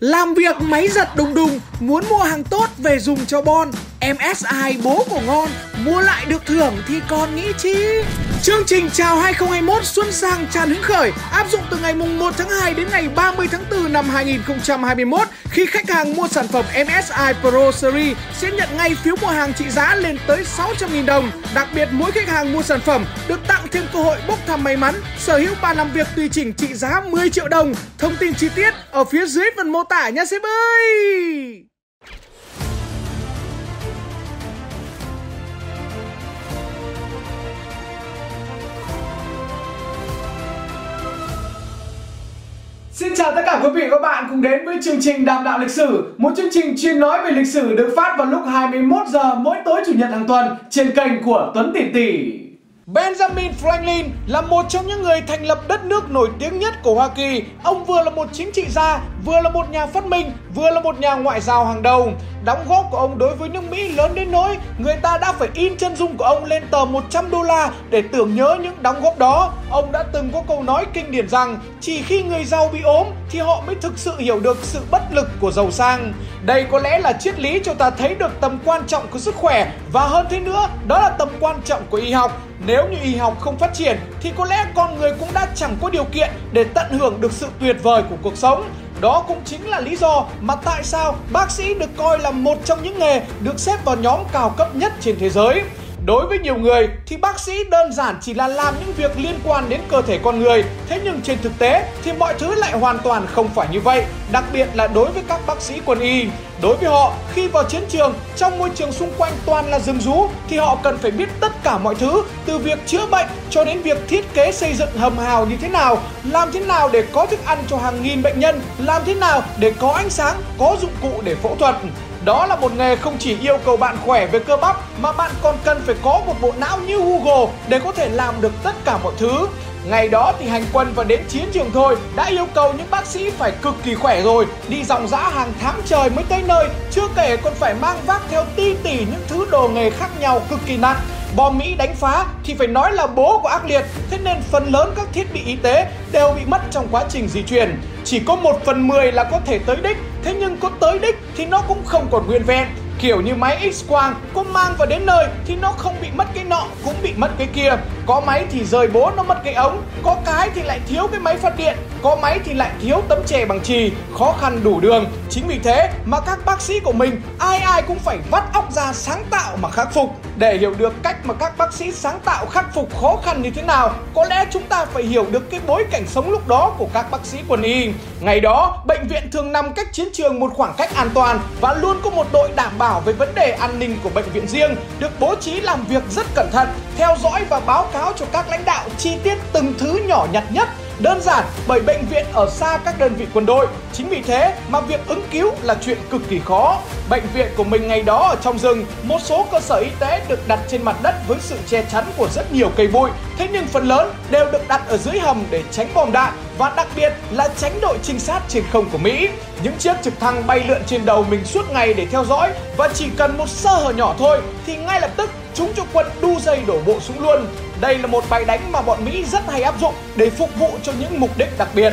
Làm việc máy giật đùng đùng, muốn mua hàng tốt về dùng cho Bon. MSI bố của ngon, mua lại được thưởng thì còn nghĩ chi. Chương trình chào 2021 Xuân sang tràn hứng khởi áp dụng từ ngày mùng 1 tháng 2 đến ngày 30 tháng 4 năm 2021 khi khách hàng mua sản phẩm MSI Pro Series sẽ nhận ngay phiếu mua hàng trị giá lên tới 600.000 đồng. Đặc biệt mỗi khách hàng mua sản phẩm được tặng thêm cơ hội bốc thăm may mắn, sở hữu bàn làm việc tùy chỉnh trị giá 10 triệu đồng. Thông tin chi tiết ở phía dưới phần mô tả nha sếp ơi! Xin chào tất cả quý vị và các bạn cùng đến với chương trình Đàm đạo lịch sử, một chương trình chuyên nói về lịch sử được phát vào lúc 21 giờ mỗi tối chủ nhật hàng tuần trên kênh của Tuấn Tỷ Tỷ. Benjamin Franklin là một trong những người thành lập đất nước nổi tiếng nhất của Hoa Kỳ. Ông vừa là một chính trị gia, vừa là một nhà phát minh, vừa là một nhà ngoại giao hàng đầu. Đóng góp của ông đối với nước Mỹ lớn đến nỗi người ta đã phải in chân dung của ông lên tờ 100 đô la để tưởng nhớ những đóng góp đó. Ông đã từng có câu nói kinh điển rằng chỉ khi người giàu bị ốm thì họ mới thực sự hiểu được sự bất lực của giàu sang. Đây có lẽ là triết lý cho ta thấy được tầm quan trọng của sức khỏe và hơn thế nữa đó là tầm quan trọng của y học. Nếu như y học không phát triển, thì có lẽ con người cũng đã chẳng có điều kiện để tận hưởng được sự tuyệt vời của cuộc sống. Đó cũng chính là lý do mà tại sao bác sĩ được coi là một trong những nghề được xếp vào nhóm cao cấp nhất trên thế giới. Đối với nhiều người thì bác sĩ đơn giản chỉ là làm những việc liên quan đến cơ thể con người, thế nhưng trên thực tế thì mọi thứ lại hoàn toàn không phải như vậy, đặc biệt là đối với các bác sĩ quân y. Đối với họ, khi vào chiến trường, trong môi trường xung quanh toàn là rừng rú thì họ cần phải biết tất cả mọi thứ, từ việc chữa bệnh cho đến việc thiết kế xây dựng hầm hào như thế nào, làm thế nào để có thức ăn cho hàng nghìn bệnh nhân, làm thế nào để có ánh sáng, có dụng cụ để phẫu thuật. Đó là một nghề không chỉ yêu cầu bạn khỏe về cơ bắp mà bạn còn cần phải có một bộ não như Google để có thể làm được tất cả mọi thứ. Ngày đó thì hành quân và đến chiến trường thôi đã yêu cầu những bác sĩ phải cực kỳ khỏe rồi, đi dòng dã hàng tháng trời mới tới nơi, chưa kể còn phải mang vác theo ti tỉ những thứ đồ nghề khác nhau cực kỳ nặng. Bom Mỹ đánh phá thì phải nói là bố của ác liệt, thế nên phần lớn các thiết bị y tế đều bị mất trong quá trình di chuyển. Chỉ có một phần mười là có thể tới đích, thế nhưng có tới đích thì nó cũng không còn nguyên vẹn. Kiểu như máy X-quang có mang vào đến nơi thì nó không bị mất cái nọ, cũng bị mất cái kia. Có máy thì rời bố nó mất cái ống, Có cái thì lại thiếu cái máy phát điện, Có máy thì lại thiếu tấm chè bằng chì, Khó khăn đủ đường. Chính vì thế mà các bác sĩ của mình, ai ai cũng phải vắt óc ra sáng tạo mà khắc phục. Để hiểu được cách mà các bác sĩ sáng tạo khắc phục khó khăn như thế nào Có lẽ chúng ta phải hiểu được cái bối cảnh sống lúc đó của các bác sĩ quân y. Ngày đó bệnh viện thường nằm cách chiến trường một khoảng cách an toàn Và luôn có một đội đảm bảo về vấn đề an ninh của bệnh viện riêng được bố trí làm việc rất cẩn thận, theo dõi và báo cáo cho các lãnh đạo chi tiết từng thứ nhỏ nhặt nhất Đơn giản, bởi bệnh viện ở xa các đơn vị quân đội. Chính vì thế mà việc ứng cứu là chuyện cực kỳ khó. Bệnh viện của mình ngày đó ở trong rừng, Một số cơ sở y tế được đặt trên mặt đất với sự che chắn của rất nhiều cây bụi. Thế nhưng phần lớn đều được đặt ở dưới hầm để tránh bom đạn Và đặc biệt là tránh đội trinh sát trên không của Mỹ. Những chiếc trực thăng bay lượn trên đầu mình suốt ngày để theo dõi Và chỉ cần một sơ hở nhỏ thôi thì ngay lập tức chúng cho quân đu dây đổ bộ xuống luôn đây là một bài đánh mà bọn Mỹ rất hay áp dụng để phục vụ cho những mục đích đặc biệt.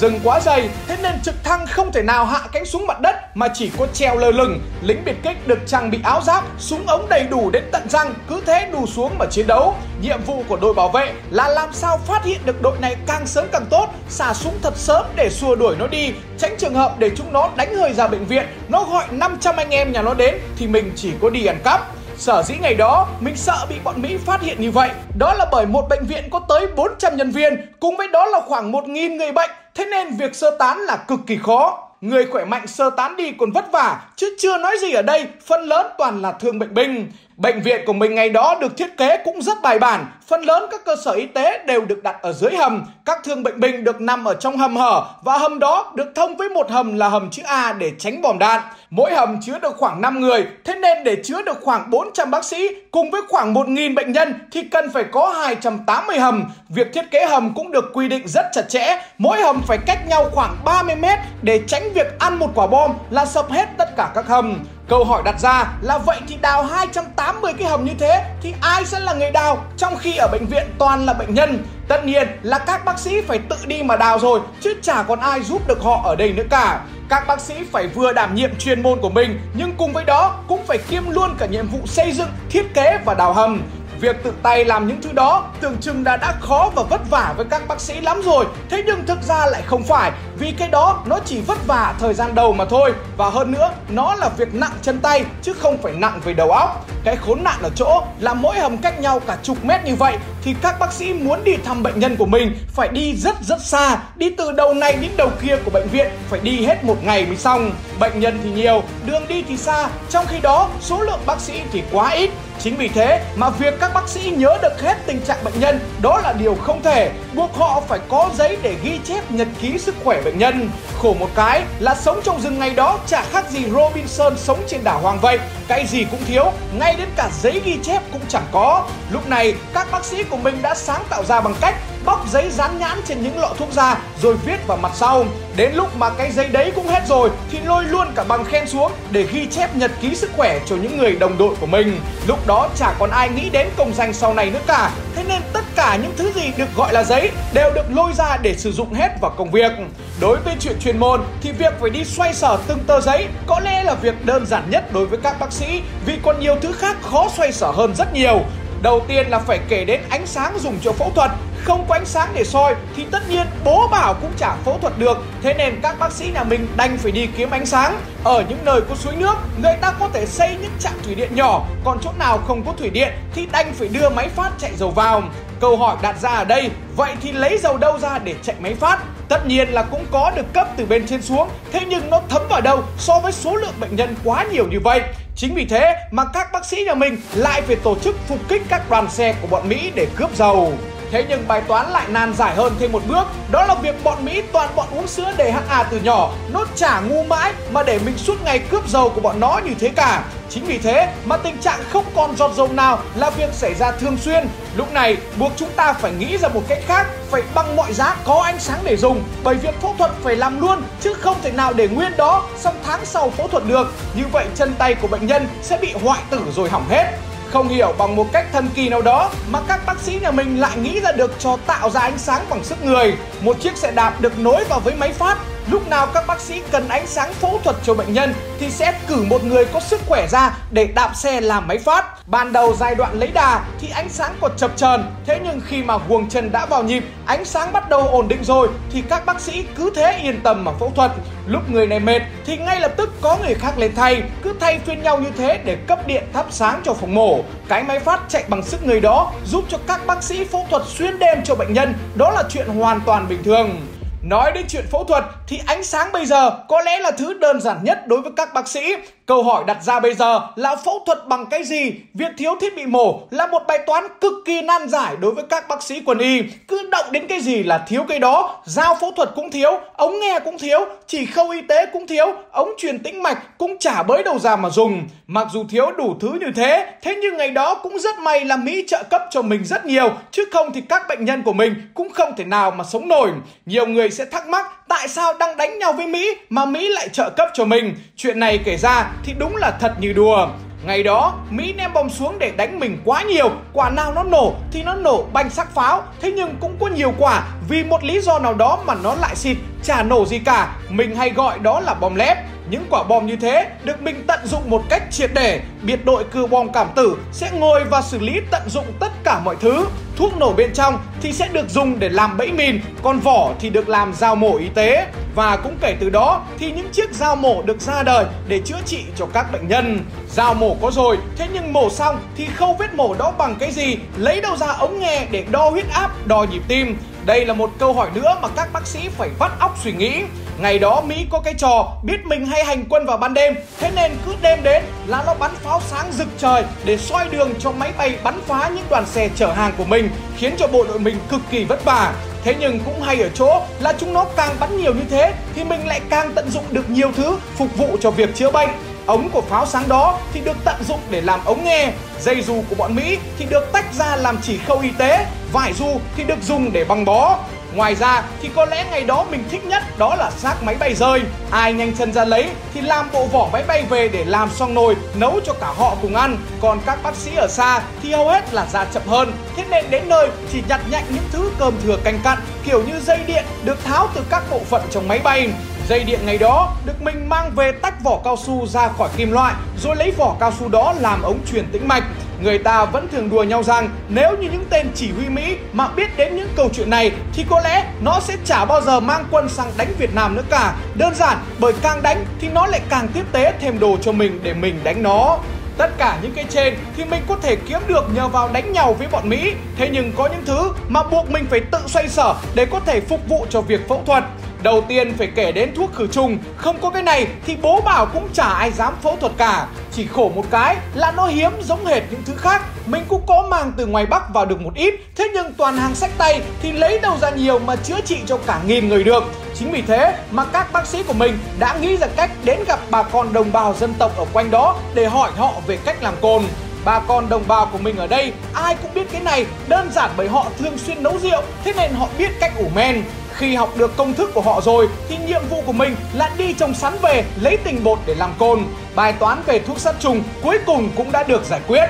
Rừng quá dày, thế nên trực thăng không thể nào hạ cánh xuống mặt đất mà chỉ có treo lơ lửng. Lính biệt kích được trang bị áo giáp, súng ống đầy đủ đến tận răng, cứ thế đù xuống mà chiến đấu. Nhiệm vụ của đội bảo vệ là làm sao phát hiện được đội này càng sớm càng tốt, xả súng thật sớm để xua đuổi nó đi, tránh trường hợp để chúng nó đánh hơi ra bệnh viện, nó gọi 500 anh em nhà nó đến thì mình chỉ có đi ăn cắp. Sở dĩ ngày đó, mình sợ bị bọn Mỹ phát hiện như vậy. Đó là bởi một bệnh viện có tới 400 nhân viên, Cùng với đó là khoảng 1.000 người bệnh. Thế nên việc sơ tán là cực kỳ khó. Người khỏe mạnh sơ tán đi còn vất vả, Chứ chưa nói gì ở đây, Phần lớn toàn là thương bệnh binh. Bệnh viện của mình ngày đó được thiết kế cũng rất bài bản, phần lớn các cơ sở y tế đều được đặt ở dưới hầm, các thương bệnh binh được nằm ở trong hầm hở và hầm đó được thông với một hầm là hầm chữ A để tránh bom đạn. Mỗi hầm chứa được khoảng 5 người, thế nên để chứa được khoảng 400 bác sĩ cùng với khoảng 1.000 bệnh nhân thì cần phải có 280 hầm. Việc thiết kế hầm cũng được quy định rất chặt chẽ, mỗi hầm phải cách nhau khoảng 30 mét để tránh việc ăn một quả bom là sập hết tất cả các hầm. Câu hỏi đặt ra là vậy thì đào 280 cái hầm như thế thì ai sẽ là người đào trong khi ở bệnh viện toàn là bệnh nhân? Tất nhiên là các bác sĩ phải tự đi mà đào rồi chứ chả còn ai giúp được họ ở đây nữa cả. các bác sĩ phải vừa đảm nhiệm chuyên môn của mình nhưng cùng với đó cũng phải kiêm luôn cả nhiệm vụ xây dựng, thiết kế và đào hầm. Việc tự tay làm những thứ đó, tưởng chừng đã đã khó và vất vả với các bác sĩ lắm rồi. Thế nhưng thực ra lại không phải, Vì cái đó nó chỉ vất vả thời gian đầu mà thôi. Và hơn nữa, nó là việc nặng chân tay, chứ không phải nặng về đầu óc. Cái khốn nạn ở chỗ là mỗi hầm cách nhau cả chục mét như vậy thì các bác sĩ muốn đi thăm bệnh nhân của mình phải đi rất rất xa Đi từ đầu này đến đầu kia của bệnh viện phải đi hết một ngày mới xong Bệnh nhân thì nhiều, đường đi thì xa Trong khi đó số lượng bác sĩ thì quá ít Chính vì thế mà việc các bác sĩ nhớ được hết tình trạng bệnh nhân đó là điều không thể, buộc họ phải có giấy để ghi chép nhật ký sức khỏe bệnh nhân. Khổ một cái là sống trong rừng ngày đó chả khác gì Robinson sống trên đảo hoang vậy, cái gì cũng thiếu, ngay đến cả giấy ghi chép cũng chẳng có. Lúc này, các bác sĩ của mình đã sáng tạo ra bằng cách bóc giấy dán nhãn trên những lọ thuốc ra rồi viết vào mặt sau. Đến lúc mà cái giấy đấy cũng hết rồi thì lôi luôn cả bằng khen xuống để ghi chép nhật ký sức khỏe cho những người đồng đội của mình. Lúc đó chả còn ai nghĩ đến công danh sau này nữa cả. Thế nên tất cả những thứ gì được gọi là giấy đều được lôi ra để sử dụng hết vào công việc. Đối với chuyện chuyên môn thì việc phải đi xoay sở từng tờ giấy có lẽ là việc đơn giản nhất đối với các bác sĩ vì còn nhiều thứ khác khó xoay sở hơn rất nhiều. Đầu tiên là phải kể đến ánh sáng dùng cho phẫu thuật. Không có ánh sáng để soi thì tất nhiên bố bảo cũng chả phẫu thuật được. Thế nên các bác sĩ nhà mình đành phải đi kiếm ánh sáng. Ở những nơi có suối nước, người ta có thể xây những trạm thủy điện nhỏ. Còn chỗ nào không có thủy điện thì đành phải đưa máy phát chạy dầu vào. Câu hỏi đặt ra ở đây, vậy thì lấy dầu đâu ra để chạy máy phát? Tất nhiên là cũng có được cấp từ bên trên xuống, thế nhưng nó thấm vào đâu so với số lượng bệnh nhân quá nhiều như vậy Chính vì thế mà các bác sĩ nhà mình lại phải tổ chức phục kích các đoàn xe của bọn Mỹ để cướp dầu. Thế nhưng bài toán lại nan giải hơn thêm một bước, Đó là việc bọn Mỹ toàn bọn uống sữa DHA từ nhỏ Nó chả ngu mãi mà để mình suốt ngày cướp dầu của bọn nó như thế cả Chính vì thế mà tình trạng không còn giọt dầu nào là việc xảy ra thường xuyên. Lúc này, buộc chúng ta phải nghĩ ra một cách khác, Phải bằng mọi giá có ánh sáng để dùng, Bởi việc phẫu thuật phải làm luôn, Chứ không thể nào để nguyên đó Xong tháng sau phẫu thuật được. Như vậy, chân tay của bệnh nhân sẽ bị hoại tử rồi hỏng hết. Không hiểu bằng một cách thần kỳ nào đó mà các bác sĩ nhà mình lại nghĩ ra được cho tạo ra ánh sáng bằng sức người. Một chiếc xe đạp được nối vào với máy phát Lúc nào các bác sĩ cần ánh sáng phẫu thuật cho bệnh nhân thì sẽ cử một người có sức khỏe ra để đạp xe làm máy phát. Ban đầu giai đoạn lấy đà thì ánh sáng còn chập chờn, thế nhưng khi mà guồng chân đã vào nhịp, ánh sáng bắt đầu ổn định rồi thì các bác sĩ cứ thế yên tâm mà phẫu thuật. Lúc người này mệt thì ngay lập tức có người khác lên thay, cứ thay phiên nhau như thế để cấp điện thắp sáng cho phòng mổ. Cái máy phát chạy bằng sức người đó giúp cho các bác sĩ phẫu thuật xuyên đêm cho bệnh nhân, đó là chuyện hoàn toàn bình thường. Nói đến chuyện phẫu thuật thì ánh sáng bây giờ có lẽ là thứ đơn giản nhất đối với các bác sĩ. Câu hỏi đặt ra bây giờ là phẫu thuật bằng cái gì? Việc thiếu thiết bị mổ là một bài toán cực kỳ nan giải đối với các bác sĩ quân y. Cứ động đến cái gì là thiếu cái đó. Dao phẫu thuật cũng thiếu, ống nghe cũng thiếu, chỉ khâu y tế cũng thiếu, ống truyền tĩnh mạch cũng chả bới đầu ra mà dùng. Mặc dù thiếu đủ thứ như thế, thế nhưng ngày đó cũng rất may là Mỹ trợ cấp cho mình rất nhiều. Chứ không thì các bệnh nhân của mình cũng không thể nào mà sống nổi. Nhiều người sẽ thắc mắc tại sao đang đánh nhau với Mỹ mà Mỹ lại trợ cấp cho mình. Chuyện này kể ra thì đúng là thật như đùa. Ngày đó, Mỹ ném bom xuống để đánh mình quá nhiều Quả nào nó nổ thì nó nổ banh sắc pháo Thế nhưng cũng có nhiều quả Vì một lý do nào đó mà nó lại xịt Chả nổ gì cả Mình hay gọi đó là bom lép những quả bom như thế được mình tận dụng một cách triệt để Biệt đội cưa bom cảm tử sẽ ngồi và xử lý tận dụng tất cả mọi thứ Thuốc nổ bên trong thì sẽ được dùng để làm bẫy mìn Còn vỏ thì được làm dao mổ y tế Và cũng kể từ đó thì những chiếc dao mổ được ra đời để chữa trị cho các bệnh nhân Dao mổ có rồi, thế nhưng mổ xong thì khâu vết mổ đó bằng cái gì? Lấy đâu ra ống nghe để đo huyết áp, đo nhịp tim đây là một câu hỏi nữa mà các bác sĩ phải vắt óc suy nghĩ. Ngày đó Mỹ có cái trò biết mình hay hành quân vào ban đêm, thế nên cứ đêm đến là nó bắn pháo sáng rực trời để soi đường cho máy bay bắn phá những đoàn xe chở hàng của mình, khiến cho bộ đội mình cực kỳ vất vả. Thế nhưng cũng hay ở chỗ là chúng nó càng bắn nhiều như thế thì mình lại càng tận dụng được nhiều thứ phục vụ cho việc chữa bệnh. Ống của pháo sáng đó thì được tận dụng để làm ống nghe, dây dù của bọn Mỹ thì được tách ra làm chỉ khâu y tế, vải dù thì được dùng để băng bó. Ngoài ra, thì có lẽ ngày đó mình thích nhất đó là xác máy bay rơi. Ai nhanh chân ra lấy, thì làm bộ vỏ máy bay về để làm xong nồi, nấu cho cả họ cùng ăn. Còn các bác sĩ ở xa, thì hầu hết là ra chậm hơn. Thế nên đến nơi chỉ nhặt nhạnh những thứ cơm thừa canh cặn, kiểu như dây điện được tháo từ các bộ phận trong máy bay. Dây điện ngày đó được mình mang về tách vỏ cao su ra khỏi kim loại, rồi lấy vỏ cao su đó làm ống truyền tĩnh mạch. Người ta vẫn thường đùa nhau rằng nếu như những tên chỉ huy Mỹ mà biết đến những câu chuyện này thì có lẽ nó sẽ chả bao giờ mang quân sang đánh Việt Nam nữa cả. Đơn giản, bởi càng đánh thì nó lại càng tiếp tế thêm đồ cho mình để mình đánh nó. Tất cả những cái trên thì mình có thể kiếm được nhờ vào đánh nhau với bọn Mỹ. Thế nhưng có những thứ mà buộc mình phải tự xoay sở để có thể phục vụ cho việc phẫu thuật. Đầu tiên phải kể đến thuốc khử trùng, không có cái này thì bố bảo cũng chả ai dám phẫu thuật cả. Chỉ khổ một cái là nó hiếm giống hệt những thứ khác. Mình cũng có mang từ ngoài Bắc vào được một ít, thế nhưng toàn hàng sách tay thì lấy đâu ra nhiều mà chữa trị cho cả nghìn người được. Chính vì thế mà các bác sĩ của mình đã nghĩ ra cách đến gặp bà con đồng bào dân tộc ở quanh đó để hỏi họ về cách làm cồn. Bà con đồng bào của mình ở đây ai cũng biết cái này đơn giản bởi họ thường xuyên nấu rượu thế nên họ biết cách ủ men. Khi học được công thức của họ rồi, thì nhiệm vụ của mình là đi trồng sắn về, lấy tinh bột để làm cồn. Bài toán về thuốc sát trùng cuối cùng cũng đã được giải quyết.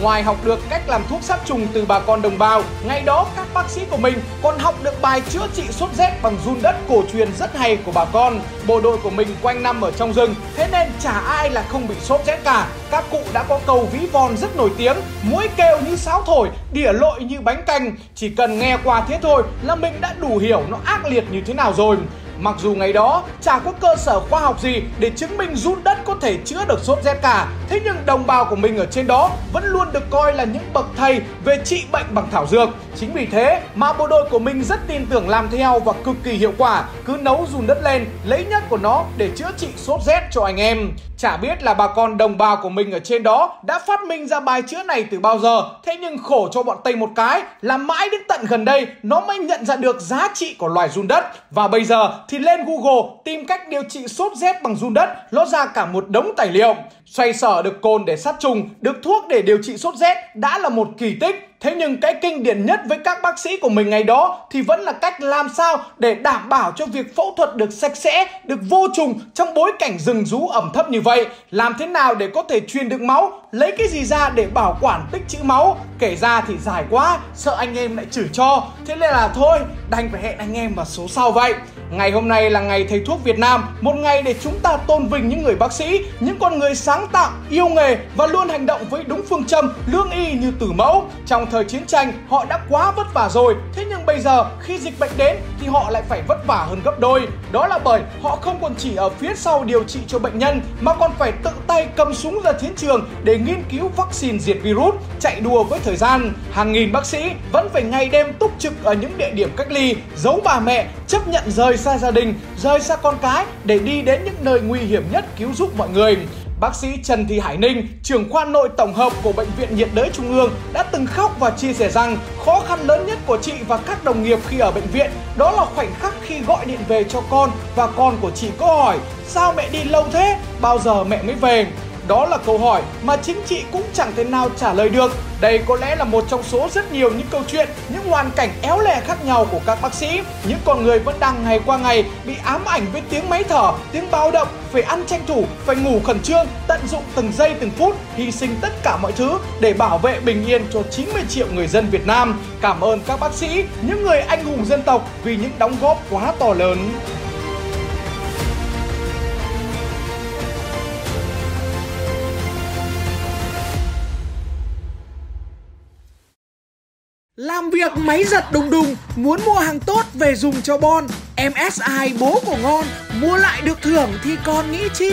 Ngoài học được cách làm thuốc sát trùng từ bà con đồng bào, ngày đó các bác sĩ của mình còn học được bài chữa trị sốt rét bằng run đất cổ truyền rất hay của bà con. Bộ đội của mình quanh năm ở trong rừng, thế nên chả ai là không bị sốt rét cả. Các cụ đã có câu ví von rất nổi tiếng, mũi kêu như sáo thổi, đỉa lội như bánh canh. Chỉ cần nghe qua thế thôi là mình đã đủ hiểu nó ác liệt như thế nào rồi. Mặc dù ngày đó, chả có cơ sở khoa học gì để chứng minh run đất có thể chữa được sốt rét cả. Thế nhưng đồng bào của mình ở trên đó vẫn luôn được coi là những bậc thầy về trị bệnh bằng thảo dược. Chính vì thế mà bộ đội của mình rất tin tưởng làm theo và cực kỳ hiệu quả. Cứ nấu dùn đất lên, lấy nhất của nó để chữa trị sốt rét cho anh em. Chả biết là bà con đồng bào của mình ở trên đó đã phát minh ra bài chữa này từ bao giờ. Thế nhưng khổ cho bọn Tây một cái là mãi đến tận gần đây nó mới nhận ra được giá trị của loài run đất. Và bây giờ thì lên Google tìm cách điều trị sốt rét bằng run đất nó ra cả một đống tài liệu. Xoay sở được cồn để sát trùng được thuốc để điều trị sốt rét đã là một kỳ tích. Thế nhưng cái kinh điển nhất với các bác sĩ của mình ngày đó thì vẫn là cách làm sao để đảm bảo cho việc phẫu thuật được sạch sẽ, được vô trùng trong bối cảnh rừng rú ẩm thấp như vậy. Làm thế nào để có thể truyền được máu, lấy cái gì ra để bảo quản tích trữ máu. Kể ra thì dài quá, sợ anh em lại chửi cho. Thế nên là thôi, đành phải hẹn anh em vào số sau vậy. Ngày hôm nay là ngày thầy thuốc Việt Nam, một ngày để chúng ta tôn vinh những người bác sĩ, những con người sáng tạo, yêu nghề và luôn hành động với đúng phương châm lương y như tử mẫu. Trong thời chiến tranh, họ đã quá vất vả rồi, thế nhưng bây giờ khi dịch bệnh đến thì họ lại phải vất vả hơn gấp đôi. Đó là bởi họ không còn chỉ ở phía sau điều trị cho bệnh nhân mà còn phải tự tay cầm súng ra chiến trường để nghiên cứu vaccine diệt virus, chạy đua với thời gian. Hàng nghìn bác sĩ vẫn phải ngày đêm túc trực ở những địa điểm cách ly, giấu bà mẹ, chấp nhận rời xa gia đình, rời xa con cái để đi đến những nơi nguy hiểm nhất cứu giúp mọi người. Bác sĩ Trần Thị Hải Ninh, trưởng khoa nội tổng hợp của Bệnh viện nhiệt đới Trung ương đã từng khóc và chia sẻ rằng khó khăn lớn nhất của chị và các đồng nghiệp khi ở bệnh viện đó là khoảnh khắc khi gọi điện về cho con và con của chị có hỏi sao mẹ đi lâu thế, bao giờ mẹ mới về. Đó là câu hỏi mà chính chị cũng chẳng thể nào trả lời được. Đây có lẽ là một trong số rất nhiều những câu chuyện, những hoàn cảnh éo le khác nhau của các bác sĩ. Những con người vẫn đang ngày qua ngày bị ám ảnh với tiếng máy thở, tiếng báo động, phải ăn tranh thủ, phải ngủ khẩn trương, tận dụng từng giây từng phút, hy sinh tất cả mọi thứ để bảo vệ bình yên cho 90 triệu người dân Việt Nam. Cảm ơn các bác sĩ, những người anh hùng dân tộc vì những đóng góp quá to lớn. Làm việc máy giật đùng đùng, muốn mua hàng tốt về dùng cho Bon. MSI bố của ngon, mua lại được thưởng thì còn nghĩ chi.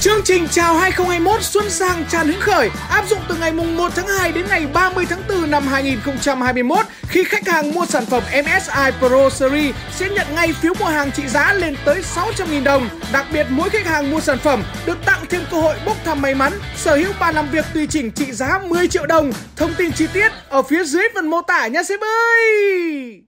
Chương trình chào 2021 Xuân sang tràn hứng khởi áp dụng từ ngày mùng 1 tháng 2 đến ngày 30 tháng 4 năm 2021 khi khách hàng mua sản phẩm MSI Pro Series sẽ nhận ngay phiếu mua hàng trị giá lên tới 600.000 đồng. Đặc biệt, mỗi khách hàng mua sản phẩm được tặng thêm cơ hội bốc thăm may mắn, sở hữu bàn làm việc tùy chỉnh trị giá 10 triệu đồng. Thông tin chi tiết ở phía dưới phần mô tả nha sếp ơi.